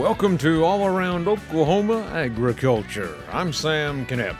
Welcome to All Around Oklahoma Agriculture. I'm Sam Knipp.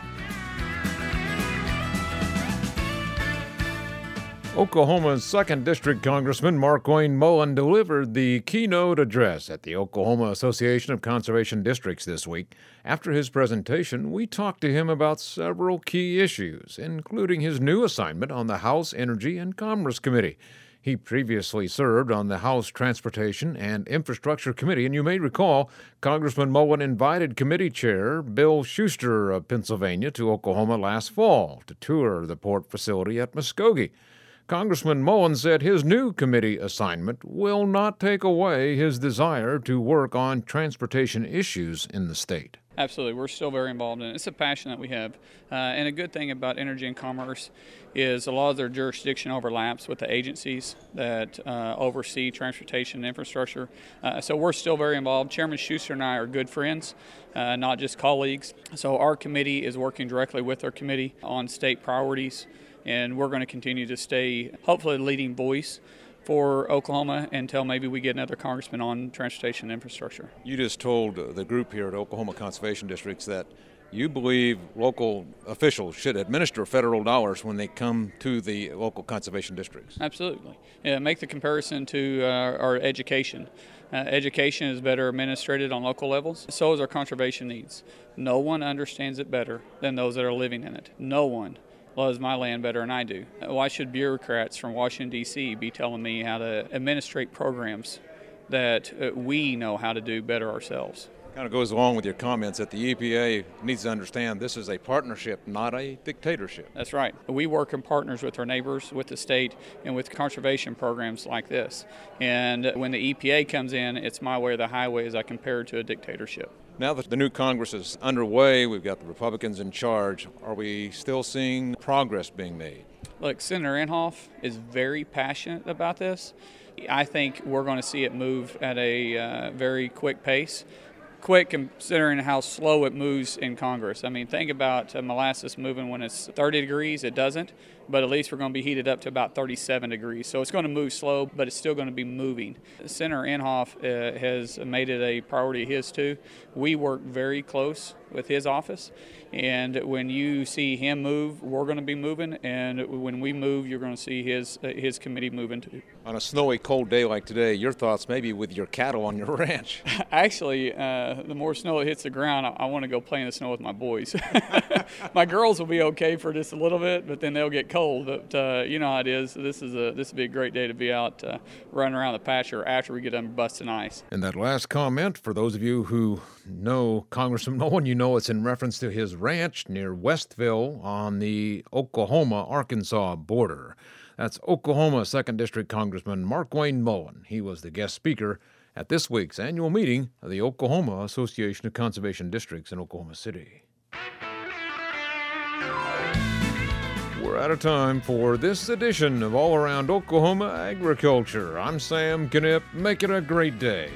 Oklahoma's 2nd District Congressman Markwayne Mullin delivered the keynote address at the Oklahoma Association of Conservation Districts this week. After his presentation, we talked to him about several key issues, including his new assignment on the House Energy and Commerce Committee. He previously served on the House Transportation and Infrastructure Committee, and you may recall Congressman Mullin invited Committee Chair Bill Shuster of Pennsylvania to Oklahoma last fall to tour the port facility at Muskogee. Congressman Mullin said his new committee assignment will not take away his desire to work on transportation issues in the state. Absolutely, we're still very involved in it. It's a passion that we have. Uh, and a good thing about energy and commerce is a lot of their jurisdiction overlaps with the agencies that uh, oversee transportation and infrastructure. Uh, so we're still very involved. Chairman Shuster and I are good friends, uh, not just colleagues. So our committee is working directly with our committee on state priorities and we're going to continue to stay, hopefully, leading voice for Oklahoma until maybe we get another congressman on transportation infrastructure. You just told the group here at Oklahoma Conservation Districts that you believe local officials should administer federal dollars when they come to the local conservation districts. Absolutely. Yeah, make the comparison to uh, our education. Uh, education is better administered on local levels. So is our conservation needs. No one understands it better than those that are living in it. No one loves my land better than I do. Why should bureaucrats from Washington, D.C. be telling me how to administrate programs that uh, we know how to do better ourselves? Kind of goes along with your comments that the EPA needs to understand this is a partnership, not a dictatorship. That's right. We work in partners with our neighbors, with the state, and with conservation programs like this. And when the EPA comes in, it's my way or the highway as I compare it to a dictatorship. Now that the new Congress is underway, we've got the Republicans in charge. Are we still seeing progress being made? Look, Senator Inhofe is very passionate about this. I think we're going to see it move at a uh, very quick pace. Quick considering how slow it moves in Congress. I mean, think about uh, molasses moving when it's 30 degrees, it doesn't but at least we're going to be heated up to about 37 degrees. So it's going to move slow, but it's still going to be moving. Senator Inhofe uh, has made it a priority of his too. We work very close with his office, and when you see him move, we're going to be moving, and when we move, you're going to see his uh, his committee moving too. On a snowy, cold day like today, your thoughts maybe with your cattle on your ranch? Actually, uh, the more snow it hits the ground, I, I want to go play in the snow with my boys. my girls will be okay for just a little bit, but then they'll get cold but uh, you know how it is. This is a this would be a great day to be out uh, running around the pasture after we get done busting ice. And that last comment, for those of you who know Congressman Mullin, you know it's in reference to his ranch near Westville on the Oklahoma Arkansas border. That's Oklahoma 2nd District Congressman Mark Markwayne Mullin. He was the guest speaker at this week's annual meeting of the Oklahoma Association of Conservation Districts in Oklahoma City. We're out of time for this edition of All Around Oklahoma Agriculture. I'm Sam Knipp. Make it a great day.